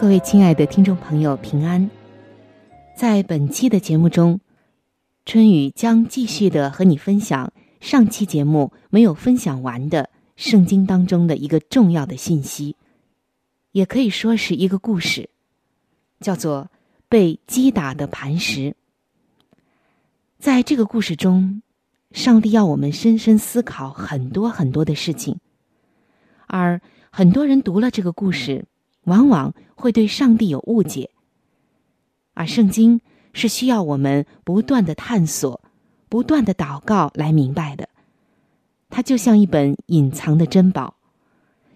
各位亲爱的听众朋友，平安！在本期的节目中。春雨将继续的和你分享上期节目没有分享完的圣经当中的一个重要的信息，也可以说是一个故事，叫做被击打的磐石。在这个故事中，上帝要我们深深思考很多很多的事情，而很多人读了这个故事，往往会对上帝有误解，而圣经。是需要我们不断的探索、不断的祷告来明白的。它就像一本隐藏的珍宝，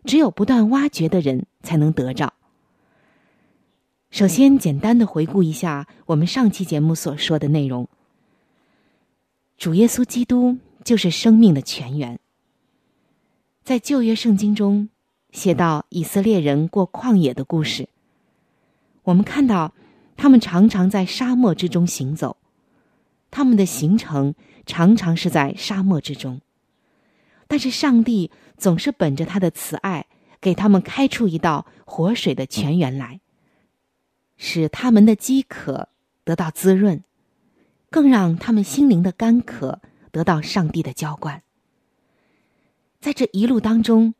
只有不断挖掘的人才能得着。首先，简单的回顾一下我们上期节目所说的内容。主耶稣基督就是生命的泉源。在旧约圣经中，写到以色列人过旷野的故事，我们看到。他们常常在沙漠之中行走，他们的行程常常是在沙漠之中。但是上帝总是本着他的慈爱，给他们开出一道活水的泉源来，使他们的饥渴得到滋润，更让他们心灵的干渴得到上帝的浇灌。在这一路当中，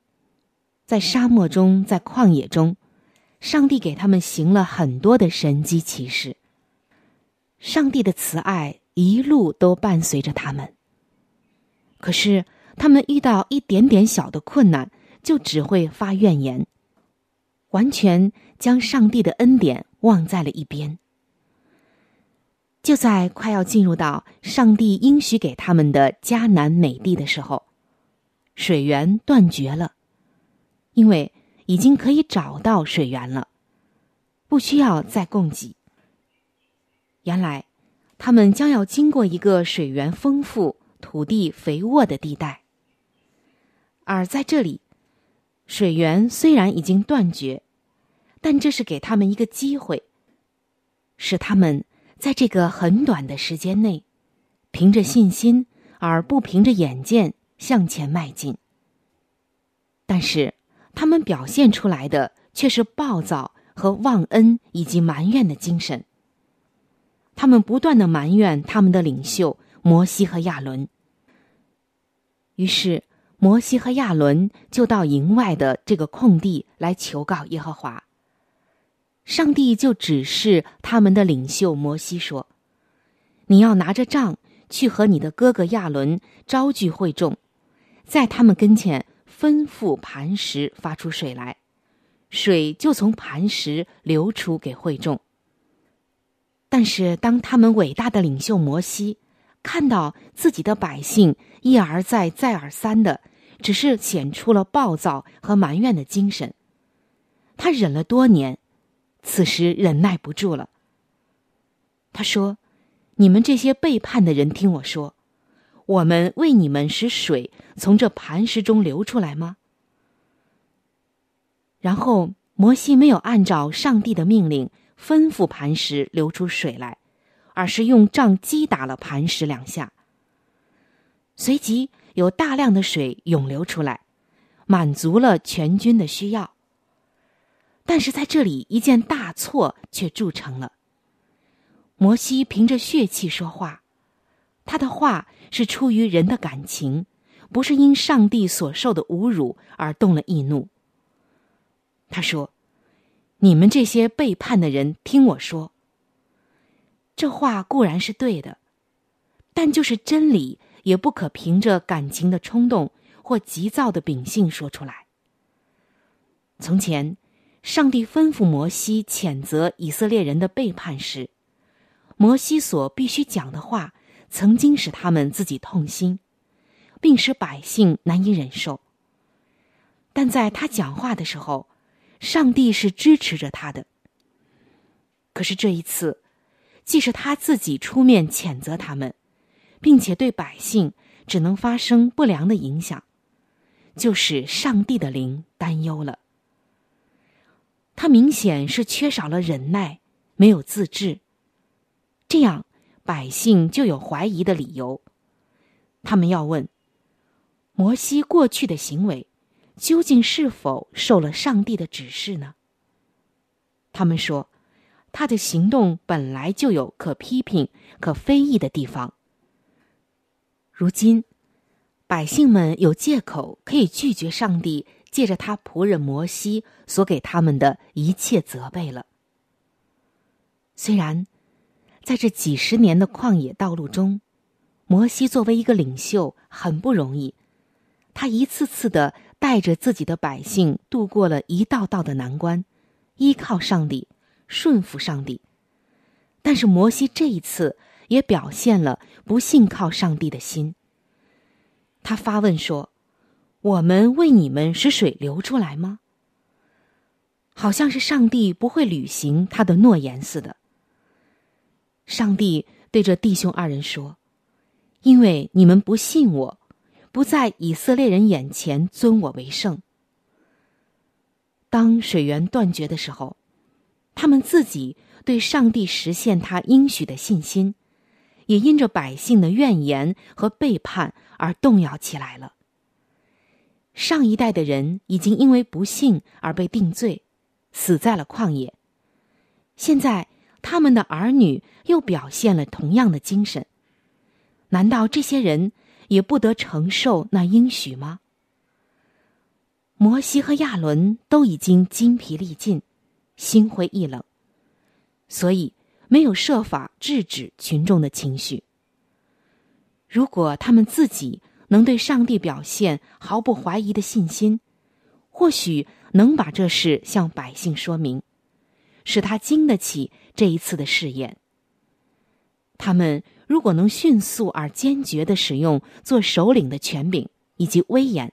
在沙漠中，在旷野中。上帝给他们行了很多的神迹奇事。上帝的慈爱一路都伴随着他们。可是他们遇到一点点小的困难，就只会发怨言，完全将上帝的恩典忘在了一边。就在快要进入到上帝应许给他们的迦南美地的时候，水源断绝了，因为。已经可以找到水源了，不需要再供给。原来，他们将要经过一个水源丰富、土地肥沃的地带，而在这里，水源虽然已经断绝，但这是给他们一个机会，使他们在这个很短的时间内，凭着信心而不凭着眼见向前迈进。但是。他们表现出来的却是暴躁和忘恩以及埋怨的精神。他们不断的埋怨他们的领袖摩西和亚伦。于是，摩西和亚伦就到营外的这个空地来求告耶和华。上帝就指示他们的领袖摩西说：“你要拿着杖去和你的哥哥亚伦招聚会众，在他们跟前。”吩咐磐石发出水来，水就从磐石流出给会众。但是，当他们伟大的领袖摩西看到自己的百姓一而再、再而三的，只是显出了暴躁和埋怨的精神，他忍了多年，此时忍耐不住了。他说：“你们这些背叛的人，听我说。”我们为你们使水从这磐石中流出来吗？然后摩西没有按照上帝的命令吩咐磐石流出水来，而是用杖击打了磐石两下。随即有大量的水涌流出来，满足了全军的需要。但是在这里一件大错却铸成了。摩西凭着血气说话，他的话。是出于人的感情，不是因上帝所受的侮辱而动了易怒。他说：“你们这些背叛的人，听我说。这话固然是对的，但就是真理，也不可凭着感情的冲动或急躁的秉性说出来。从前，上帝吩咐摩西谴责以色列人的背叛时，摩西所必须讲的话，曾经使他们自己痛心，并使百姓难以忍受。但在他讲话的时候，上帝是支持着他的。可是这一次，既是他自己出面谴责他们，并且对百姓只能发生不良的影响，就使上帝的灵担忧了。他明显是缺少了忍耐，没有自制，这样百姓就有怀疑的理由。他们要问摩西过去的行为。究竟是否受了上帝的指示呢？他们说，他的行动本来就有可批评、可非议的地方。如今，百姓们有借口可以拒绝上帝借着他仆人摩西所给他们的一切责备了。虽然，在这几十年的旷野道路中，摩西作为一个领袖很不容易，他一次次的。带着自己的百姓度过了一道道的难关，依靠上帝，顺服上帝。但是摩西这一次也表现了不信靠上帝的心。他发问说：“我们为你们使水流出来吗？”好像是上帝不会履行他的诺言似的。上帝对着弟兄二人说：“因为你们不信我。”不在以色列人眼前尊我为圣。当水源断绝的时候，他们自己对上帝实现他应许的信心，也因着百姓的怨言和背叛而动摇起来了。上一代的人已经因为不幸而被定罪，死在了旷野。现在他们的儿女又表现了同样的精神，难道这些人？也不得承受那应许吗？摩西和亚伦都已经筋疲力尽，心灰意冷，所以没有设法制止群众的情绪。如果他们自己能对上帝表现毫不怀疑的信心，或许能把这事向百姓说明，使他经得起这一次的试验。他们。如果能迅速而坚决的使用做首领的权柄以及威严，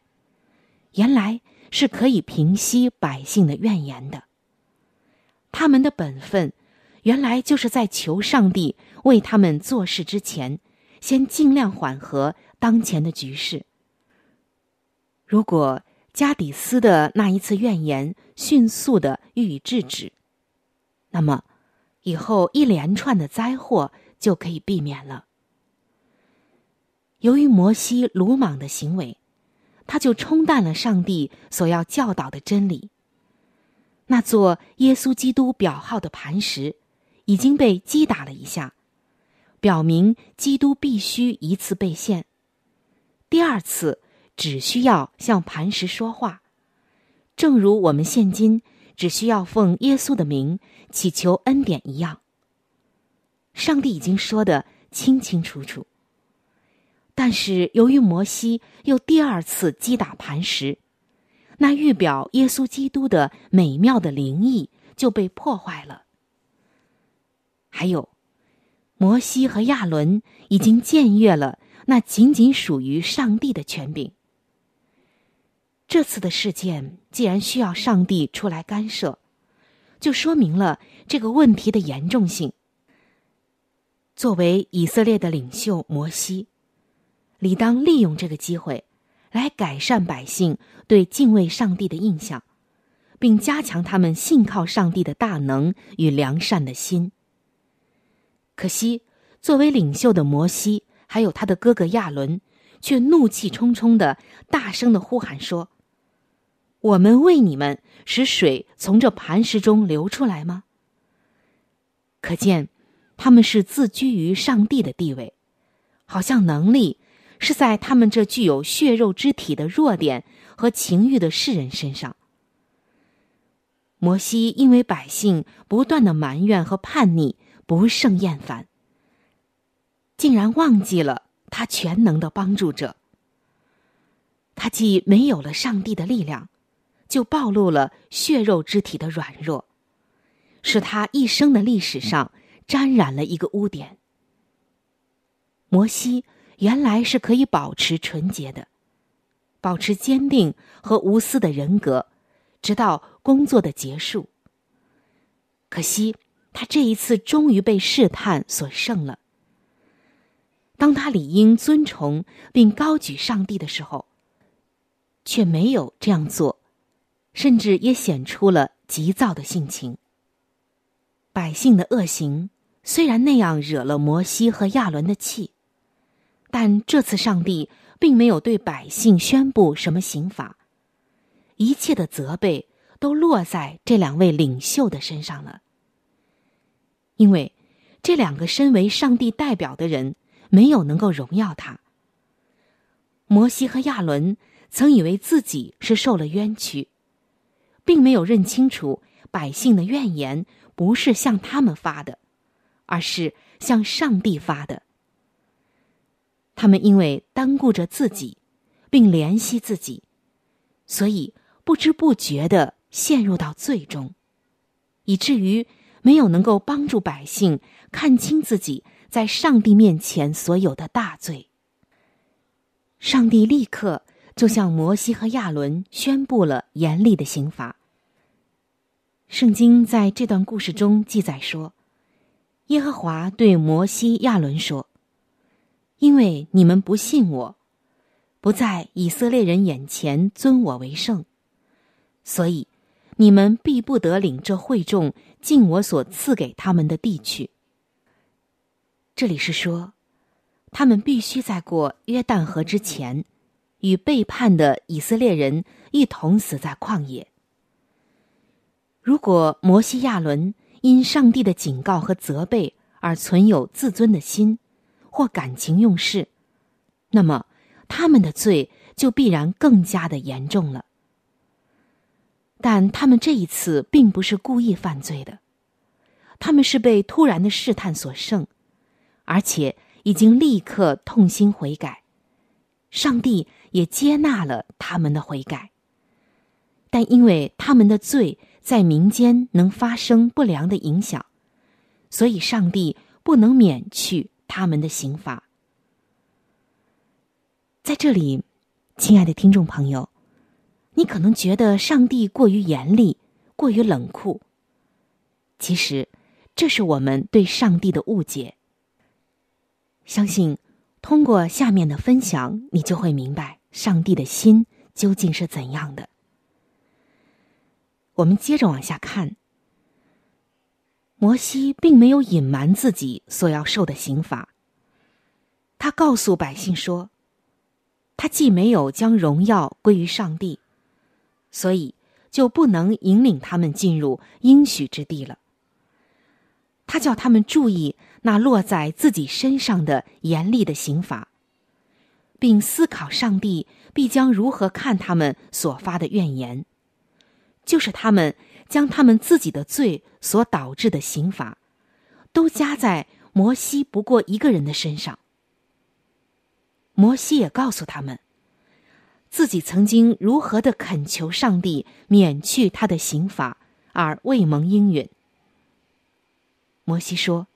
原来是可以平息百姓的怨言的。他们的本分，原来就是在求上帝为他们做事之前，先尽量缓和当前的局势。如果加底斯的那一次怨言迅速的予以制止，那么以后一连串的灾祸。就可以避免了。由于摩西鲁莽的行为，他就冲淡了上帝所要教导的真理。那座耶稣基督表号的磐石已经被击打了一下，表明基督必须一次被献，第二次只需要向磐石说话，正如我们现今只需要奉耶稣的名祈求恩典一样。上帝已经说的清清楚楚，但是由于摩西又第二次击打磐石，那预表耶稣基督的美妙的灵意就被破坏了。还有，摩西和亚伦已经僭越了那仅仅属于上帝的权柄。这次的事件既然需要上帝出来干涉，就说明了这个问题的严重性。作为以色列的领袖，摩西理当利用这个机会，来改善百姓对敬畏上帝的印象，并加强他们信靠上帝的大能与良善的心。可惜，作为领袖的摩西还有他的哥哥亚伦，却怒气冲冲的大声的呼喊说：“我们为你们使水从这磐石中流出来吗？”可见。他们是自居于上帝的地位，好像能力是在他们这具有血肉之体的弱点和情欲的世人身上。摩西因为百姓不断的埋怨和叛逆，不胜厌烦，竟然忘记了他全能的帮助者。他既没有了上帝的力量，就暴露了血肉之体的软弱，使他一生的历史上沾染了一个污点。摩西原来是可以保持纯洁的，保持坚定和无私的人格，直到工作的结束。可惜他这一次终于被试探所胜了。当他理应尊崇并高举上帝的时候。却没有这样做，甚至也显出了急躁的性情。百姓的恶行虽然那样惹了摩西和亚伦的气，但这次上帝并没有对百姓宣布什么刑罚，一切的责备都落在这两位领袖的身上了。因为这两个身为上帝代表的人没有能够荣耀他。摩西和亚伦。曾以为自己是受了冤屈，并没有认清楚百姓的怨言不是向他们发的，而是向上帝发的。他们因为单顾着自己，并怜惜自己，所以不知不觉的陷入到罪中，以至于没有能够帮助百姓看清自己在上帝面前所有的大罪。上帝立刻。就向摩西和亚伦宣布了严厉的刑罚。圣经在这段故事中记载说，耶和华对摩西、亚伦说：“因为你们不信我，不在以色列人眼前尊我为圣，所以你们必不得领这会众进我所赐给他们的地去。”这里是说，他们必须在过约旦河之前。与背叛的以色列人一同死在旷野。如果摩西亚伦因上帝的警告和责备而存有自尊的心，或感情用事，那么他们的罪就必然更加的严重了。但他们这一次并不是故意犯罪的，他们是被突然的试探所胜，而且已经立刻痛心悔改。上帝。也接纳了他们的悔改，但因为他们的罪在民间能发生不良的影响，所以上帝不能免去他们的刑罚。在这里，亲爱的听众朋友，你可能觉得上帝过于严厉，过于冷酷。其实，这是我们对上帝的误解。相信通过下面的分享，你就会明白。上帝的心究竟是怎样的？我们接着往下看。摩西并没有隐瞒自己所要受的刑罚。他告诉百姓说：“他既没有将荣耀归于上帝，所以就不能引领他们进入应许之地了。”他叫他们注意那落在自己身上的严厉的刑罚。并思考上帝必将如何看他们所发的怨言，就是他们将他们自己的罪所导致的刑罚，都加在摩西不过一个人的身上。摩西也告诉他们，自己曾经如何的恳求上帝免去他的刑罚，而未蒙应允。摩西说：“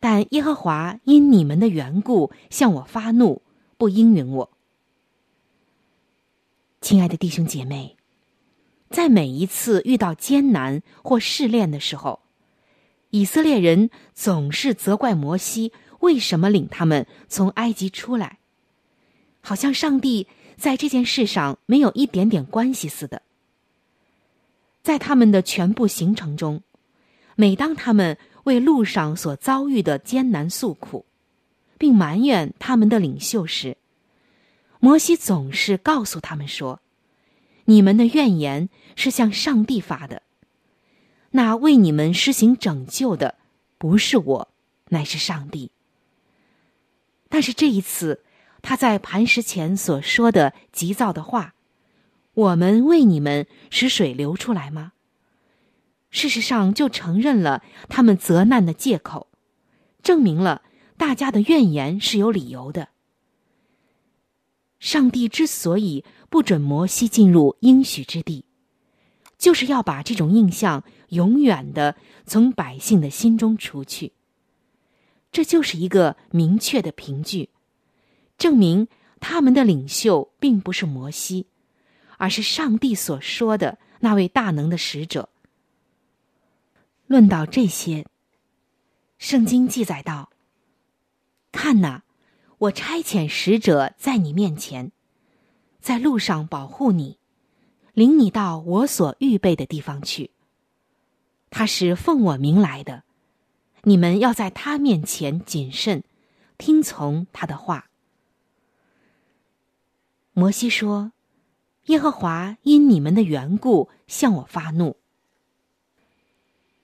但耶和华因你们的缘故向我发怒。”不应允我，亲爱的弟兄姐妹，在每一次遇到艰难或试炼的时候，以色列人总是责怪摩西为什么领他们从埃及出来，好像上帝在这件事上没有一点点关系似的。在他们的全部行程中，每当他们为路上所遭遇的艰难诉苦，并埋怨他们的领袖时，摩西总是告诉他们说：“你们的怨言是向上帝发的，那为你们施行拯救的不是我，乃是上帝。”但是这一次，他在磐石前所说的急躁的话：“我们为你们使水流出来吗？事实上就承认了他们责难的借口，证明了大家的怨言是有理由的。上帝之所以不准摩西进入应许之地，就是要把这种印象永远的从百姓的心中除去。这就是一个明确的凭据，证明他们的领袖并不是摩西，而是上帝所说的那位大能的使者。论到这些，圣经记载道：“看哪。”我差遣使者在你面前，在路上保护你，领你到我所预备的地方去。他是奉我名来的，你们要在他面前谨慎，听从他的话。摩西说：“耶和华因你们的缘故向我发怒。”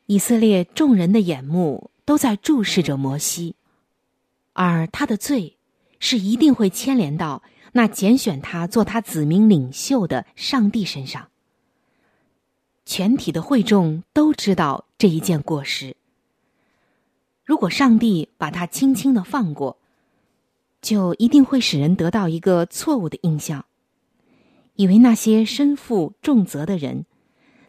以色列众人的眼目都在注视着摩西，而他的罪。是一定会牵连到那拣选他做他子民领袖的上帝身上。全体的会众都知道这一件过失。如果上帝把他轻轻的放过，就一定会使人得到一个错误的印象，以为那些身负重责的人，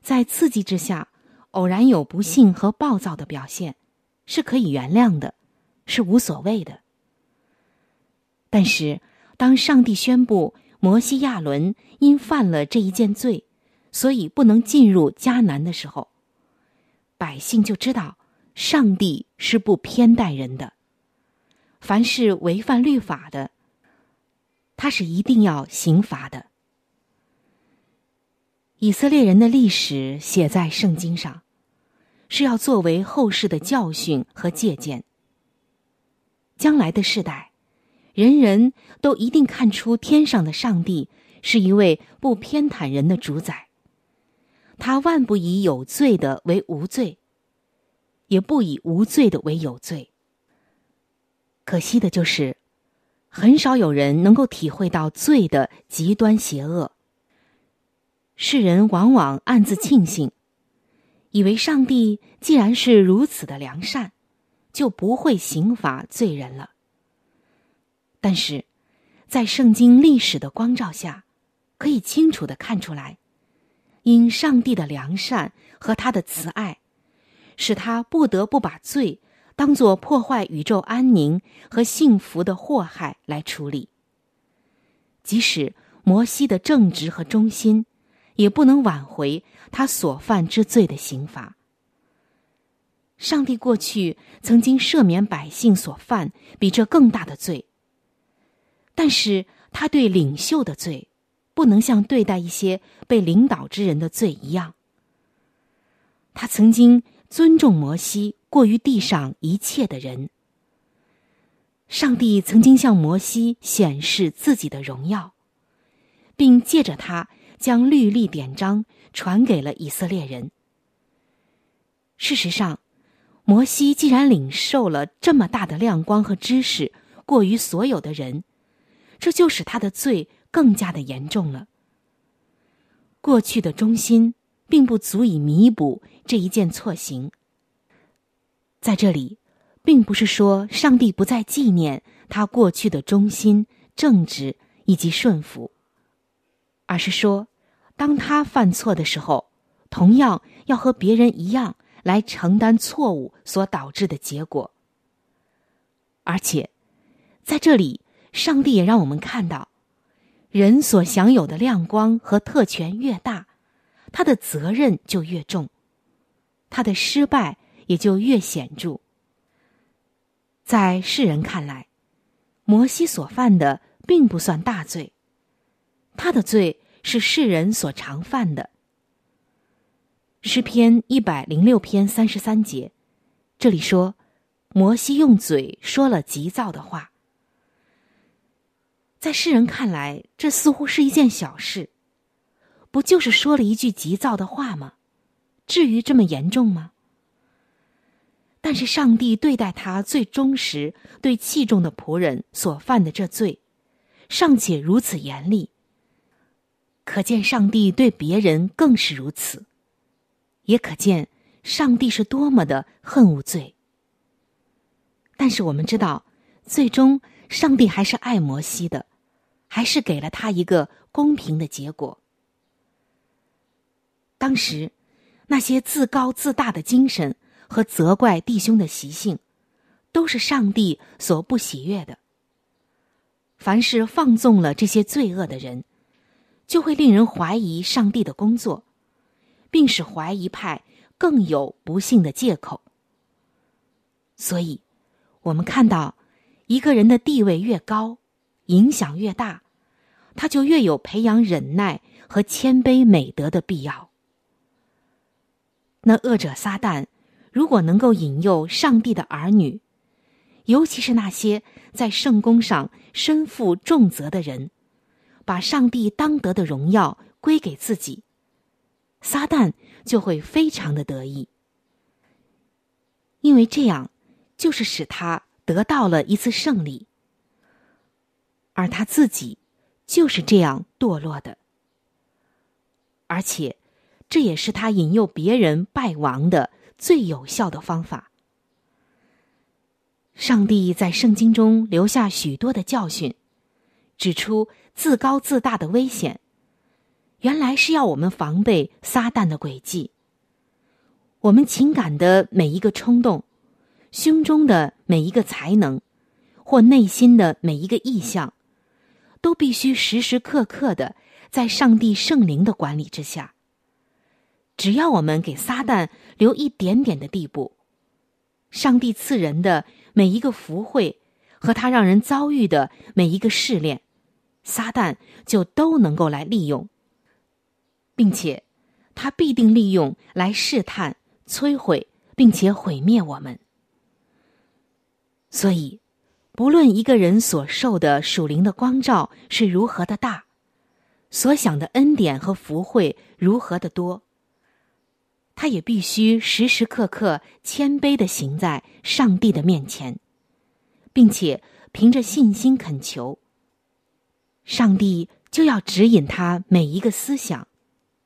在刺激之下偶然有不幸和暴躁的表现，是可以原谅的，是无所谓的。但是，当上帝宣布摩西亚伦因犯了这一件罪，所以不能进入迦南的时候，百姓就知道上帝是不偏待人的。凡是违反律法的，他是一定要刑罚的。以色列人的历史写在圣经上，是要作为后世的教训和借鉴。将来的世代。人人都一定看出天上的上帝是一位不偏袒人的主宰。他万不以有罪的为无罪，也不以无罪的为有罪。可惜的就是，很少有人能够体会到罪的极端邪恶。世人往往暗自庆幸，以为上帝既然是如此的良善，就不会刑罚罪人了。但是，在圣经历史的光照下，可以清楚的看出来，因上帝的良善和他的慈爱，使他不得不把罪当作破坏宇宙安宁和幸福的祸害来处理。即使摩西的正直和忠心，也不能挽回他所犯之罪的刑罚。上帝过去曾经赦免百姓所犯比这更大的罪。但是他对领袖的罪，不能像对待一些被领导之人的罪一样。他曾经尊重摩西过于地上一切的人。上帝曾经向摩西显示自己的荣耀，并借着他将律例典章传给了以色列人。事实上，摩西既然领受了这么大的亮光和知识，过于所有的人。这就使他的罪更加的严重了。过去的忠心并不足以弥补这一件错行。在这里，并不是说上帝不再纪念他过去的忠心、正直以及顺服，而是说，当他犯错的时候，同样要和别人一样来承担错误所导致的结果。而且，在这里。上帝也让我们看到，人所享有的亮光和特权越大，他的责任就越重，他的失败也就越显著。在世人看来，摩西所犯的并不算大罪，他的罪是世人所常犯的。诗篇一百零六篇三十三节，这里说，摩西用嘴说了急躁的话。在世人看来，这似乎是一件小事，不就是说了一句急躁的话吗？至于这么严重吗？但是上帝对待他最忠实、对器重的仆人所犯的这罪，尚且如此严厉，可见上帝对别人更是如此，也可见上帝是多么的恨恶罪。但是我们知道，最终上帝还是爱摩西的，还是给了他一个公平的结果。当时，那些自高自大的精神和责怪弟兄的习性，都是上帝所不喜悦的。凡是放纵了这些罪恶的人，就会令人怀疑上帝的工作，并使怀疑派更有不幸的借口。所以，我们看到，一个人的地位越高，影响越大，他就越有培养忍耐和谦卑美德的必要。那恶者撒旦，如果能够引诱上帝的儿女，尤其是那些在圣宫上身负重责的人，把上帝当得的荣耀归给自己，撒旦就会非常的得意，因为这样就是使他得到了一次胜利，而他自己就是这样堕落的，而且。这也是他引诱别人败亡的最有效的方法。上帝在圣经中留下许多的教训，指出自高自大的危险，原来是要我们防备撒旦的诡计。我们情感的每一个冲动，胸中的每一个才能，或内心的每一个意向，都必须时时刻刻的在上帝圣灵的管理之下。只要我们给撒旦留一点点的地步，上帝赐人的每一个福慧和他让人遭遇的每一个试炼，撒旦就都能够来利用，并且他必定利用来试探、摧毁，并且毁灭我们。所以，不论一个人所受的属灵的光照是如何的大，所想的恩典和福慧如何的多。他也必须时时刻刻谦卑的行在上帝的面前，并且凭着信心恳求。上帝就要指引他每一个思想，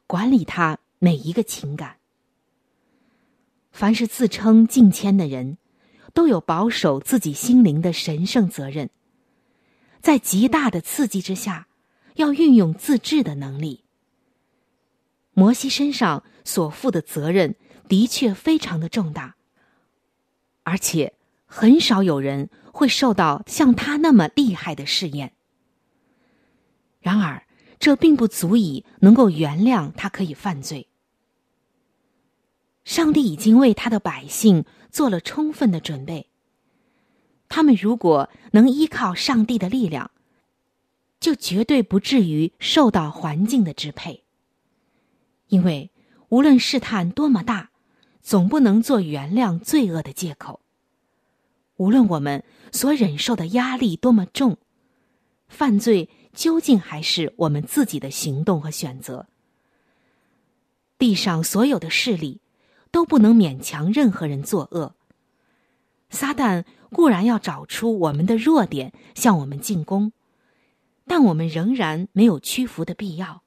管理他每一个情感。凡是自称敬谦的人，都有保守自己心灵的神圣责任，在极大的刺激之下，要运用自制的能力。摩西身上所负的责任的确非常的重大，而且很少有人会受到像他那么厉害的试验。然而，这并不足以能够原谅他可以犯罪。上帝已经为他的百姓做了充分的准备，他们如果能依靠上帝的力量，就绝对不至于受到环境的支配。因为无论试探多么大，总不能做原谅罪恶的借口。无论我们所忍受的压力多么重，犯罪究竟还是我们自己的行动和选择。地上所有的势力都不能勉强任何人作恶。撒旦固然要找出我们的弱点向我们进攻，但我们仍然没有屈服的必要。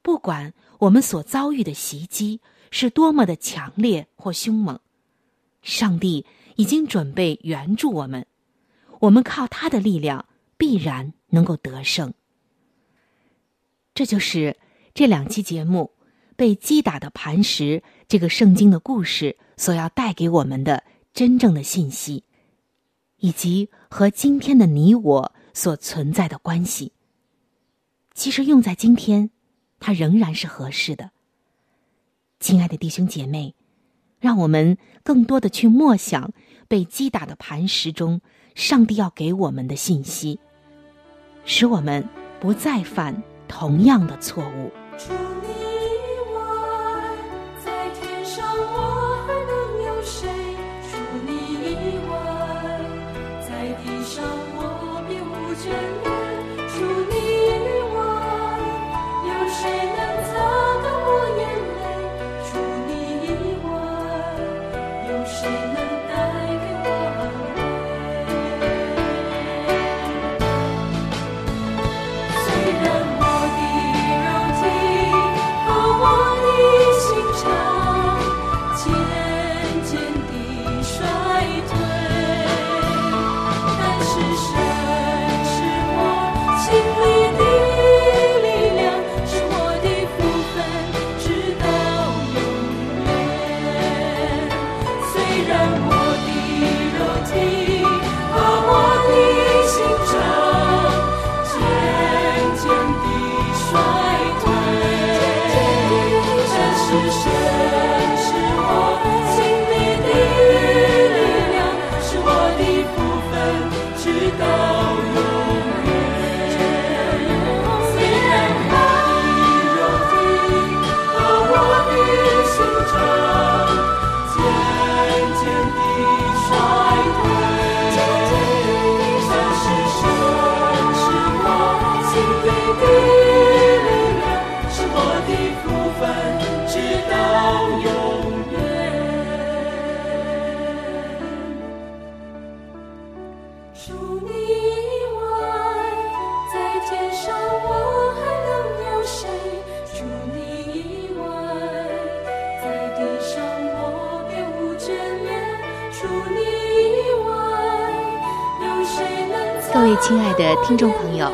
不管我们所遭遇的袭击是多么的强烈或凶猛，上帝已经准备援助我们，我们靠他的力量必然能够得胜。这就是这两期节目被击打的磐石这个圣经的故事所要带给我们的真正的信息，以及和今天的你我所存在的关系。其实用在今天。它仍然是合适的，亲爱的弟兄姐妹，让我们更多的去默想被击打的磐石中，上帝要给我们的信息，使我们不再犯同样的错误。Yeah. 各位亲爱的听众朋友，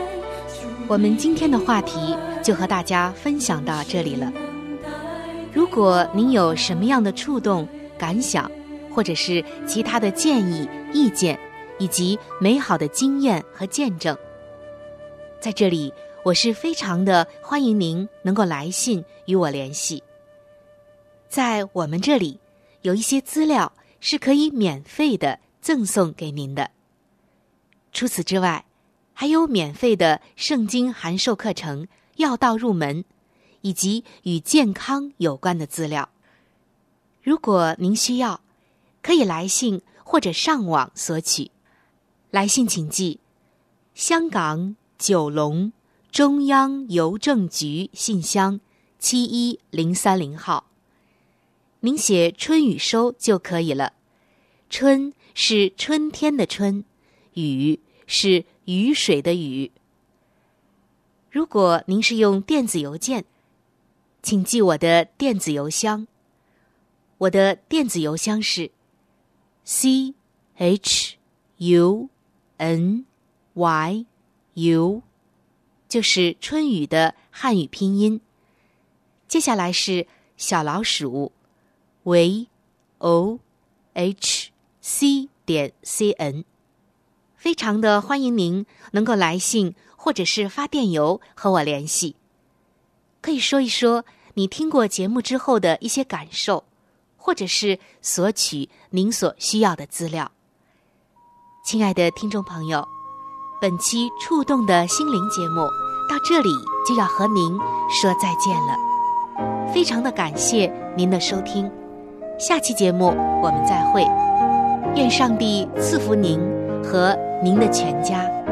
我们今天的话题就和大家分享到这里了。如果您有什么样的触动、感想，或者是其他的建议、意见，以及美好的经验和见证，在这里我是非常的欢迎您能够来信与我联系。在我们这里有一些资料是可以免费的赠送给您的。除此之外，还有免费的圣经函授课程、要道入门，以及与健康有关的资料。如果您需要，可以来信或者上网索取。来信请寄：香港九龙中央邮政局信箱七一零三零号。您写“春雨收”就可以了。春是春天的春。雨是雨水的雨。如果您是用电子邮件，请记我的电子邮箱。我的电子邮箱是 c h u n y u，就是春雨的汉语拼音。接下来是小老鼠 v o h c 点 c n。非常的欢迎您能够来信或者是发电邮和我联系，可以说一说你听过节目之后的一些感受，或者是索取您所需要的资料。亲爱的听众朋友，本期触动的心灵节目到这里就要和您说再见了，非常的感谢您的收听，下期节目我们再会，愿上帝赐福您。和您的全家。